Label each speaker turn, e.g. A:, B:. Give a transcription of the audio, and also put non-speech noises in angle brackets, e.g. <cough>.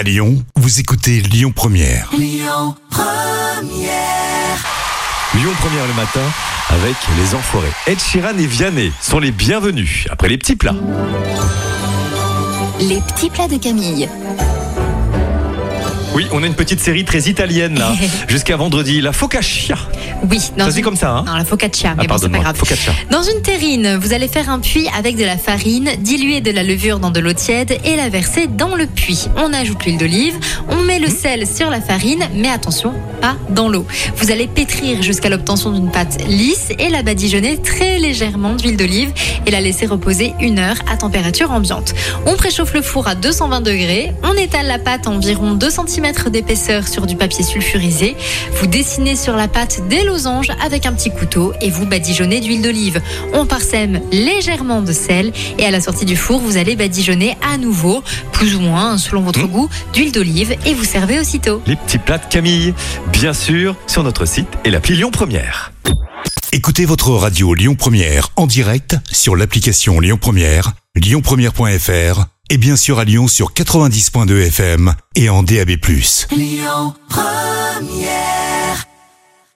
A: À Lyon, vous écoutez Lyon Première.
B: Lyon Première le matin avec les Enfoirés. Ed Sheeran et Vianney sont les bienvenus après les petits plats.
C: Les petits plats de Camille.
B: Oui, on a une petite série très italienne là, <laughs> jusqu'à vendredi, la focaccia.
C: Oui, dans
B: Ça c'est
C: une-
B: comme ça, hein
C: Non, la focaccia, mais
B: Ah,
C: bon, c'est pas grave.
B: focaccia.
C: Dans une terrine, vous allez faire un puits avec de la farine, diluer de la levure dans de l'eau tiède et la verser dans le puits. On ajoute l'huile d'olive, on met le sel sur la farine, mais attention, pas dans l'eau. Vous allez pétrir jusqu'à l'obtention d'une pâte lisse et la badigeonner très légèrement d'huile d'olive et la laisser reposer une heure à température ambiante. On préchauffe le four à 220 degrés, on étale la pâte à environ 2 cm d'épaisseur sur du papier sulfurisé. Vous dessinez sur la pâte des losanges avec un petit couteau et vous badigeonnez d'huile d'olive. On parsème légèrement de sel et à la sortie du four, vous allez badigeonner à nouveau, plus ou moins selon votre goût, d'huile d'olive et vous servez aussitôt.
B: Les petits plats de Camille, bien sûr, sur notre site et l'appli Lyon Première.
A: Écoutez votre radio Lyon Première en direct sur l'application Lyon Première, lyonpremière.fr et bien sûr à Lyon sur 90.2 FM et en DAB+.
D: Lyon Première